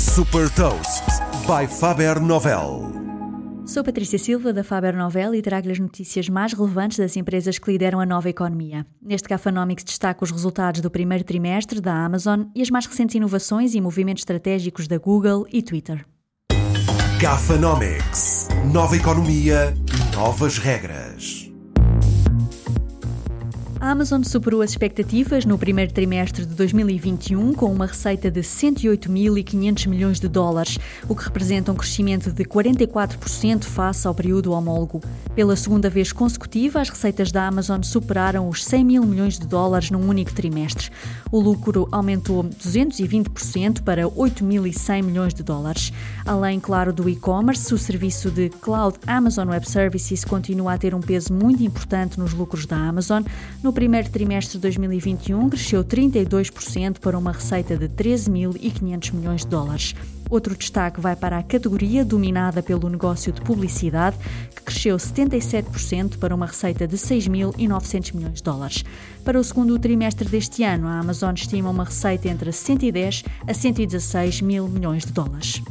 Super Toast by Faber Novel. Sou Patrícia Silva da Faber Novel e trago-lhe as notícias mais relevantes das empresas que lideram a nova economia. Neste Gafanomics destaco os resultados do primeiro trimestre da Amazon e as mais recentes inovações e movimentos estratégicos da Google e Twitter. Gafanomics. Nova economia, novas regras. A Amazon superou as expectativas no primeiro trimestre de 2021 com uma receita de 108.500 milhões de dólares, o que representa um crescimento de 44% face ao período homólogo. Pela segunda vez consecutiva, as receitas da Amazon superaram os 100 mil milhões de dólares num único trimestre. O lucro aumentou 220% para 8.100 milhões de dólares. Além, claro, do e-commerce, o serviço de Cloud Amazon Web Services continua a ter um peso muito importante nos lucros da Amazon. No no primeiro trimestre de 2021, cresceu 32% para uma receita de 13.500 milhões de dólares. Outro destaque vai para a categoria dominada pelo negócio de publicidade, que cresceu 77% para uma receita de 6.900 milhões de dólares. Para o segundo trimestre deste ano, a Amazon estima uma receita entre 110 a 116 mil milhões de dólares.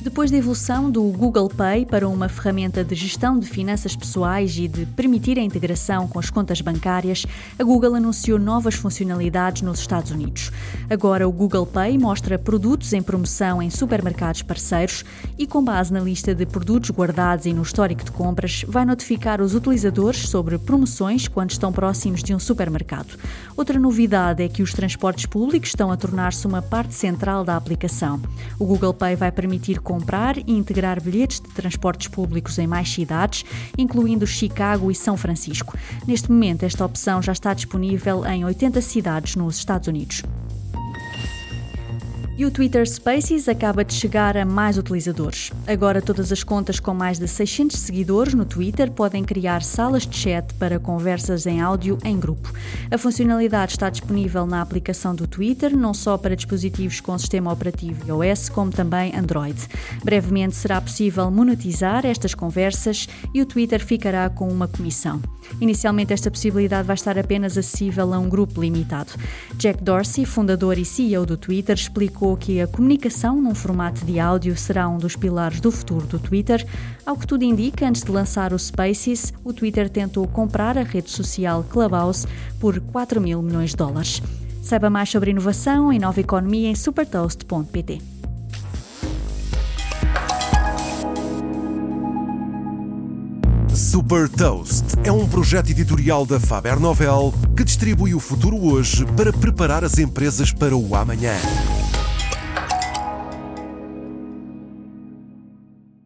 Depois da evolução do Google Pay para uma ferramenta de gestão de finanças pessoais e de permitir a integração com as contas bancárias, a Google anunciou novas funcionalidades nos Estados Unidos. Agora, o Google Pay mostra produtos em promoção em supermercados parceiros e, com base na lista de produtos guardados e no histórico de compras, vai notificar os utilizadores sobre promoções quando estão próximos de um supermercado. Outra novidade é que os transportes públicos estão a tornar-se uma parte central da aplicação. O Google Pay vai permitir comprar e integrar bilhetes de transportes públicos em mais cidades, incluindo Chicago e São Francisco. Neste momento, esta opção já está disponível em 80 cidades nos Estados Unidos. E o Twitter Spaces acaba de chegar a mais utilizadores. Agora, todas as contas com mais de 600 seguidores no Twitter podem criar salas de chat para conversas em áudio em grupo. A funcionalidade está disponível na aplicação do Twitter, não só para dispositivos com sistema operativo iOS, como também Android. Brevemente será possível monetizar estas conversas e o Twitter ficará com uma comissão. Inicialmente, esta possibilidade vai estar apenas acessível a um grupo limitado. Jack Dorsey, fundador e CEO do Twitter, explicou que a comunicação num formato de áudio será um dos pilares do futuro do Twitter. Ao que tudo indica, antes de lançar o Spaces, o Twitter tentou comprar a rede social Clubhouse por 4 mil milhões de dólares. Saiba mais sobre inovação e nova economia em supertoast.pt. Super Toast é um projeto editorial da Faber Novel que distribui o futuro hoje para preparar as empresas para o amanhã.